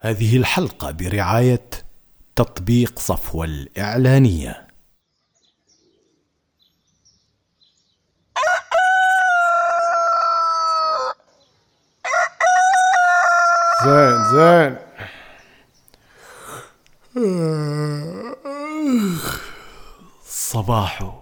هذه الحلقة برعاية تطبيق صفوة الإعلانية. زين زين. صباحو.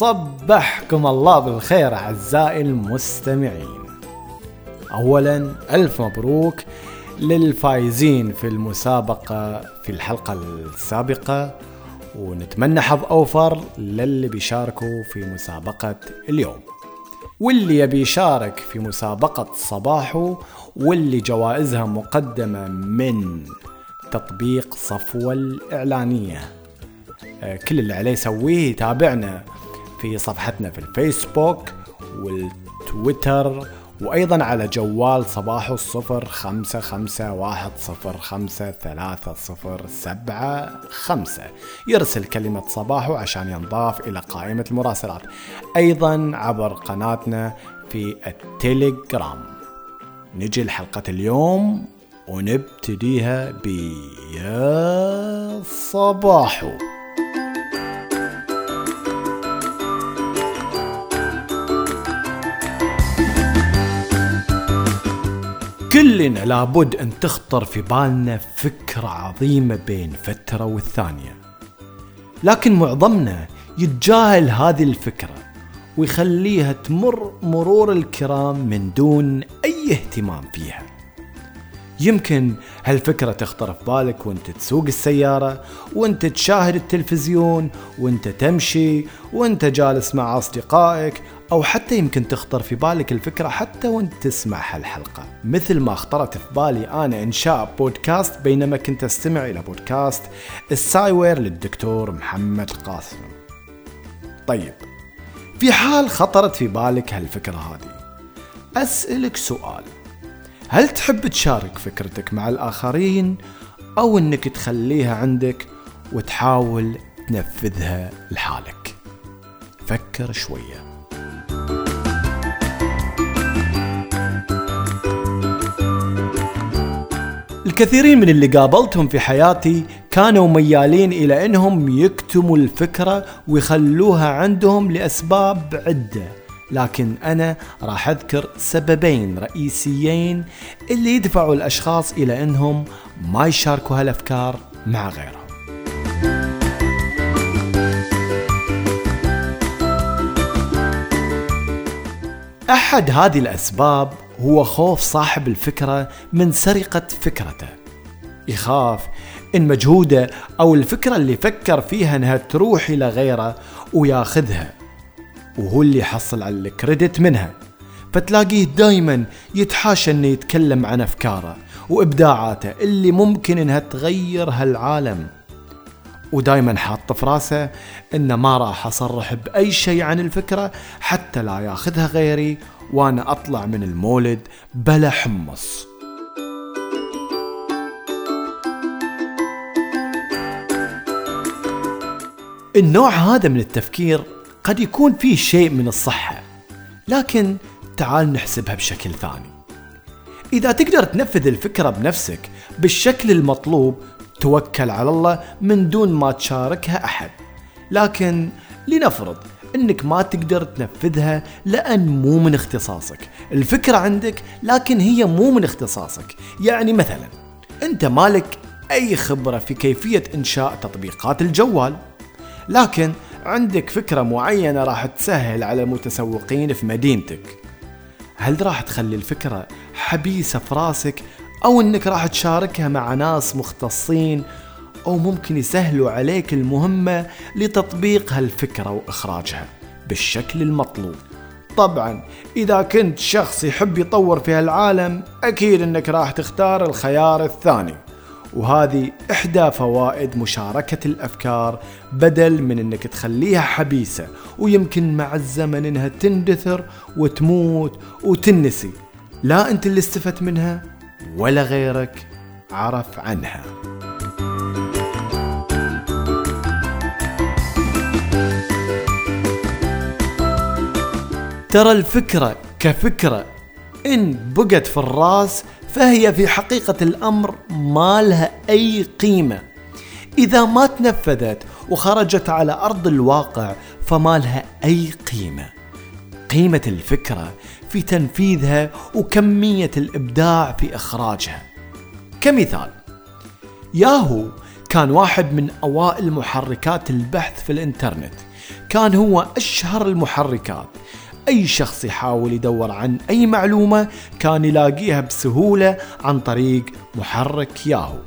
صبحكم الله بالخير أعزائي المستمعين. أولا ألف مبروك للفايزين في المسابقة في الحلقة السابقة ونتمنى حظ أوفر للي بيشاركوا في مسابقة اليوم. واللي يبي يشارك في مسابقة صباحو واللي جوائزها مقدمة من تطبيق صفوة الإعلانية. آه، كل اللي عليه يسويه يتابعنا. في صفحتنا في الفيسبوك والتويتر وأيضا على جوال صباحو الصفر خمسة خمسة واحد صفر خمسة ثلاثة صفر سبعة خمسة. يرسل كلمة صباحو عشان ينضاف إلى قائمة المراسلات. أيضا عبر قناتنا في التليجرام. نجي لحلقة اليوم ونبتديها بيا صباحو. كلنا لابد أن تخطر في بالنا فكرة عظيمة بين فترة والثانية. لكن معظمنا يتجاهل هذه الفكرة ويخليها تمر مرور الكرام من دون أي اهتمام فيها. يمكن هالفكرة تخطر في بالك وانت تسوق السيارة وانت تشاهد التلفزيون وانت تمشي وانت جالس مع أصدقائك أو حتى يمكن تخطر في بالك الفكرة حتى وانت تسمع هالحلقة. مثل ما خطرت في بالي أنا إنشاء بودكاست بينما كنت أستمع إلى بودكاست السايوير للدكتور محمد قاسم. طيب في حال خطرت في بالك هالفكرة هذه أسألك سؤال. هل تحب تشارك فكرتك مع الآخرين أو أنك تخليها عندك وتحاول تنفذها لحالك؟ فكر شوية. الكثيرين من اللي قابلتهم في حياتي كانوا ميالين إلى إنهم يكتموا الفكرة ويخلوها عندهم لأسباب عدة. لكن أنا راح أذكر سببين رئيسيين اللي يدفعوا الأشخاص إلى أنهم ما يشاركوا هالأفكار مع غيرهم. أحد هذه الأسباب هو خوف صاحب الفكرة من سرقة فكرته. يخاف إن مجهوده أو الفكرة اللي فكر فيها أنها تروح إلى غيره وياخذها. وهو اللي يحصل على الكريدت منها. فتلاقيه دايما يتحاشى إنه يتكلم عن أفكاره وإبداعاته اللي ممكن إنها تغير هالعالم. ودايما حاط في راسه إنه ما راح أصرح بأي شيء عن الفكرة حتى لا ياخذها غيري وأنا أطلع من المولد بلا حمص. النوع هذا من التفكير قد يكون فيه شيء من الصحة لكن تعال نحسبها بشكل ثاني. إذا تقدر تنفذ الفكرة بنفسك بالشكل المطلوب توكل على الله من دون ما تشاركها أحد. لكن لنفرض إنك ما تقدر تنفذها لأن مو من اختصاصك. الفكرة عندك لكن هي مو من اختصاصك. يعني مثلا أنت مالك أي خبرة في كيفية إنشاء تطبيقات الجوال. لكن عندك فكرة معينة راح تسهل على المتسوقين في مدينتك. هل راح تخلي الفكرة حبيسة في راسك أو أنك راح تشاركها مع ناس مختصين أو ممكن يسهلوا عليك المهمة لتطبيق هالفكرة وإخراجها بالشكل المطلوب؟ طبعا إذا كنت شخص يحب يطور في هالعالم أكيد أنك راح تختار الخيار الثاني. وهذه إحدى فوائد مشاركة الأفكار بدل من أنك تخليها حبيسة ويمكن مع الزمن أنها تندثر وتموت وتنسي. لا أنت اللي استفدت منها ولا غيرك عرف عنها. ترى الفكرة كفكرة. إن بقت في الرأس فهي في حقيقة الأمر ما لها أي قيمة. إذا ما تنفذت وخرجت على أرض الواقع فما لها أي قيمة. قيمة الفكرة في تنفيذها وكمية الإبداع في إخراجها. كمثال ياهو كان واحد من أوائل محركات البحث في الإنترنت. كان هو أشهر المحركات أي شخص يحاول يدور عن أي معلومة كان يلاقيها بسهولة عن طريق محرك ياهو.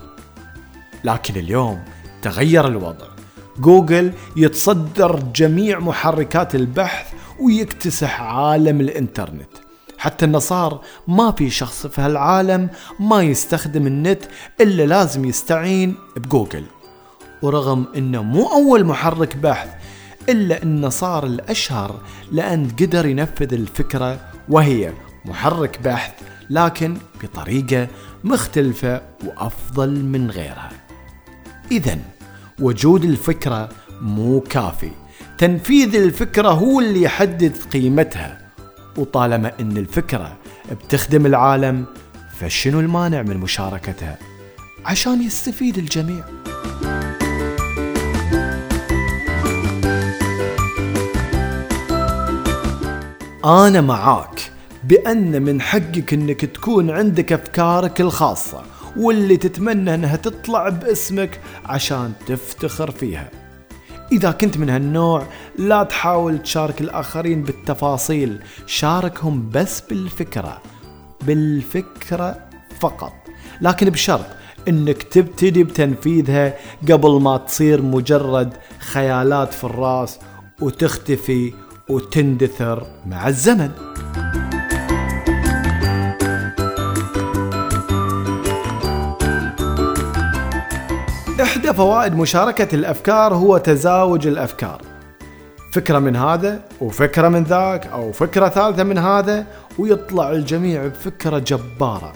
لكن اليوم تغير الوضع. جوجل يتصدر جميع محركات البحث ويكتسح عالم الإنترنت. حتى انه صار ما في شخص في هالعالم ما يستخدم النت إلا لازم يستعين بجوجل. ورغم إنه مو أول محرك بحث إلا انه صار الأشهر لأن قدر ينفذ الفكرة وهي محرك بحث لكن بطريقة مختلفة وأفضل من غيرها. اذا وجود الفكرة مو كافي. تنفيذ الفكرة هو اللي يحدد قيمتها. وطالما أن الفكرة بتخدم العالم فشنو المانع من مشاركتها؟ عشان يستفيد الجميع. أنا معاك بأن من حقك إنك تكون عندك أفكارك الخاصة واللي تتمنى إنها تطلع باسمك عشان تفتخر فيها. إذا كنت من هالنوع لا تحاول تشارك الآخرين بالتفاصيل شاركهم بس بالفكرة بالفكرة فقط. لكن بشرط إنك تبتدي بتنفيذها قبل ما تصير مجرد خيالات في الرأس وتختفي وتندثر مع الزمن. إحدى فوائد مشاركة الأفكار هو تزاوج الأفكار. فكرة من هذا وفكرة من ذاك أو فكرة ثالثة من هذا ويطلع الجميع بفكرة جبارة.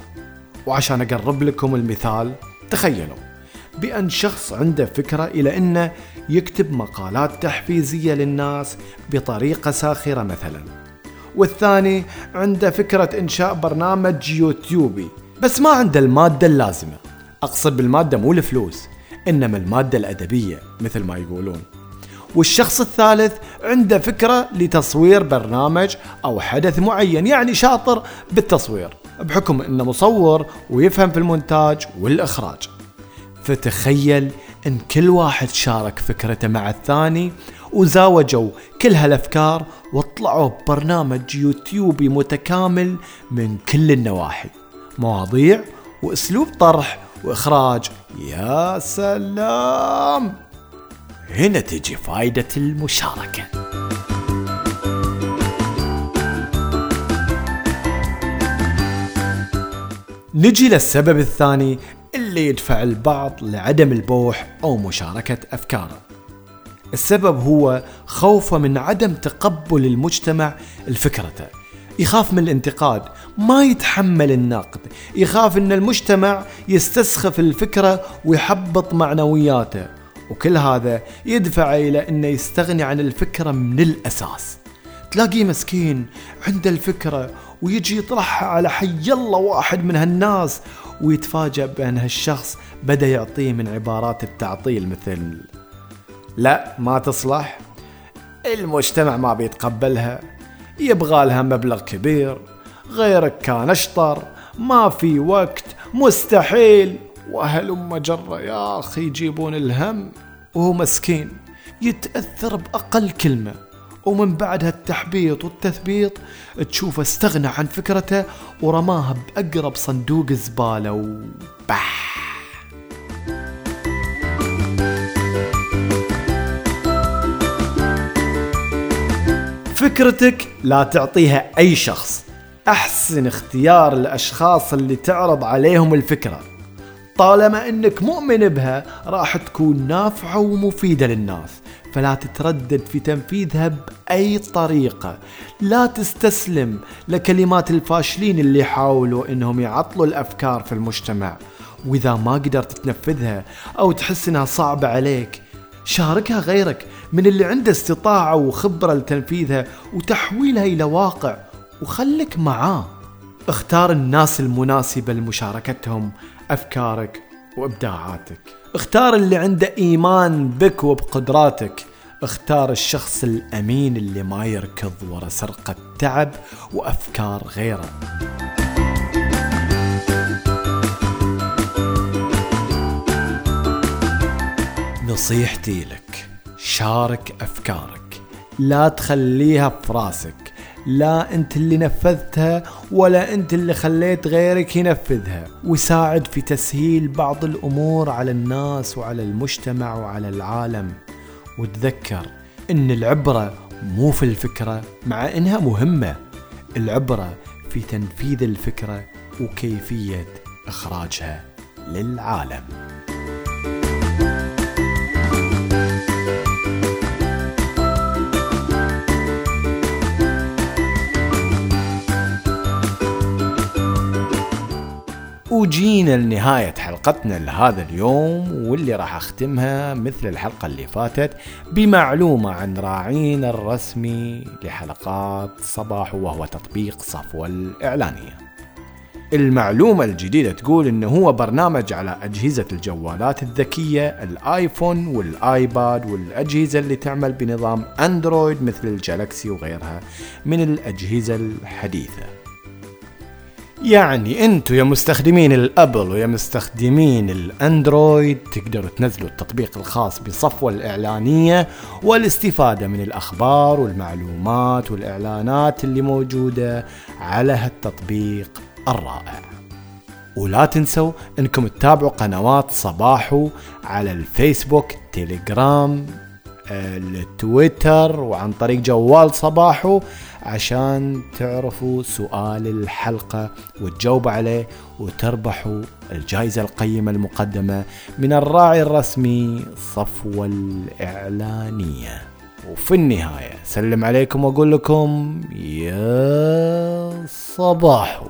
وعشان أقرب لكم المثال تخيلوا. بأن شخص عنده فكرة إلى أنه يكتب مقالات تحفيزية للناس بطريقة ساخرة مثلا. والثاني عنده فكرة إنشاء برنامج يوتيوبي بس ما عنده المادة اللازمة. أقصد بالمادة مو الفلوس إنما المادة الأدبية مثل ما يقولون. والشخص الثالث عنده فكرة لتصوير برنامج أو حدث معين يعني شاطر بالتصوير بحكم إنه مصور ويفهم في المونتاج والإخراج. فتخيل إن كل واحد شارك فكرته مع الثاني وزاوجوا كل هالأفكار وطلعوا ببرنامج يوتيوبي متكامل من كل النواحي. مواضيع وأسلوب طرح وإخراج يا سلام! هنا تجي فايدة المشاركة. نجي للسبب الثاني اللي يدفع البعض لعدم البوح أو مشاركة أفكاره. السبب هو خوفه من عدم تقبل المجتمع لفكرته. يخاف من الانتقاد ما يتحمل النقد. يخاف إن المجتمع يستسخف الفكرة ويحبط معنوياته. وكل هذا يدفع إلى إنه يستغني عن الفكرة من الأساس. تلاقيه مسكين عنده الفكرة ويجي يطرحها على حي الله واحد من هالناس ويتفاجأ بأن هالشخص بدأ يعطيه من عبارات التعطيل مثل لا ما تصلح المجتمع ما بيتقبلها يبغى لها مبلغ كبير غيرك كان أشطر ما في وقت مستحيل وهلم جرة يا أخي يجيبون الهم. وهو مسكين يتأثر بأقل كلمة. ومن بعدها التحبيط والتثبيط تشوفه استغنى عن فكرته ورماها بأقرب صندوق زبالة وبح فكرتك لا تعطيها أي شخص. أحسن اختيار الأشخاص اللي تعرض عليهم الفكرة. طالما أنك مؤمن بها راح تكون نافعة ومفيدة للناس. فلا تتردد في تنفيذها بأي طريقة. لا تستسلم لكلمات الفاشلين اللي يحاولوا إنهم يعطلوا الأفكار في المجتمع. وإذا ما قدرت تنفذها أو تحس إنها صعبة عليك شاركها غيرك من اللي عنده استطاعة وخبرة لتنفيذها وتحويلها إلى واقع وخلك معاه. اختار الناس المناسبة لمشاركتهم أفكارك وإبداعاتك. اختار اللي عنده إيمان بك وبقدراتك. اختار الشخص الأمين اللي ما يركض ورا سرقة تعب وأفكار غيره. نصيحتي لك شارك أفكارك. لا تخليها في راسك. لا انت اللي نفذتها ولا انت اللي خليت غيرك ينفذها. وساعد في تسهيل بعض الأمور على الناس وعلى المجتمع وعلى العالم. وتذكر إن العبرة مو في الفكرة مع إنها مهمة. العبرة في تنفيذ الفكرة وكيفية إخراجها للعالم. وجينا لنهاية حلقتنا لهذا اليوم واللي راح أختمها مثل الحلقة اللي فاتت بمعلومة عن راعينا الرسمي لحلقات صباح وهو تطبيق صفوة الإعلانية. المعلومة الجديدة تقول إنه هو برنامج على أجهزة الجوالات الذكية الآيفون والآيباد والأجهزة اللي تعمل بنظام أندرويد مثل الجالكسي وغيرها من الأجهزة الحديثة. يعني انتو يا مستخدمين ال Apple ويا مستخدمين ال Android تقدروا تنزلوا التطبيق الخاص بصفوة الإعلانية والاستفادة من الأخبار والمعلومات والإعلانات اللي موجودة على هالتطبيق الرائع. ولا تنسوا انكم تتابعوا قنوات صباحو على ال Facebook Telegram ال Twitter وعن طريق جوال صباحو عشان تعرفوا سؤال الحلقة وتجاوبوا عليه وتربحوا الجائزة القيمة المقدمة من الراعي الرسمي صفوة الإعلانية. وفي النهاية سلم عليكم وأقول لكم يا صباحو.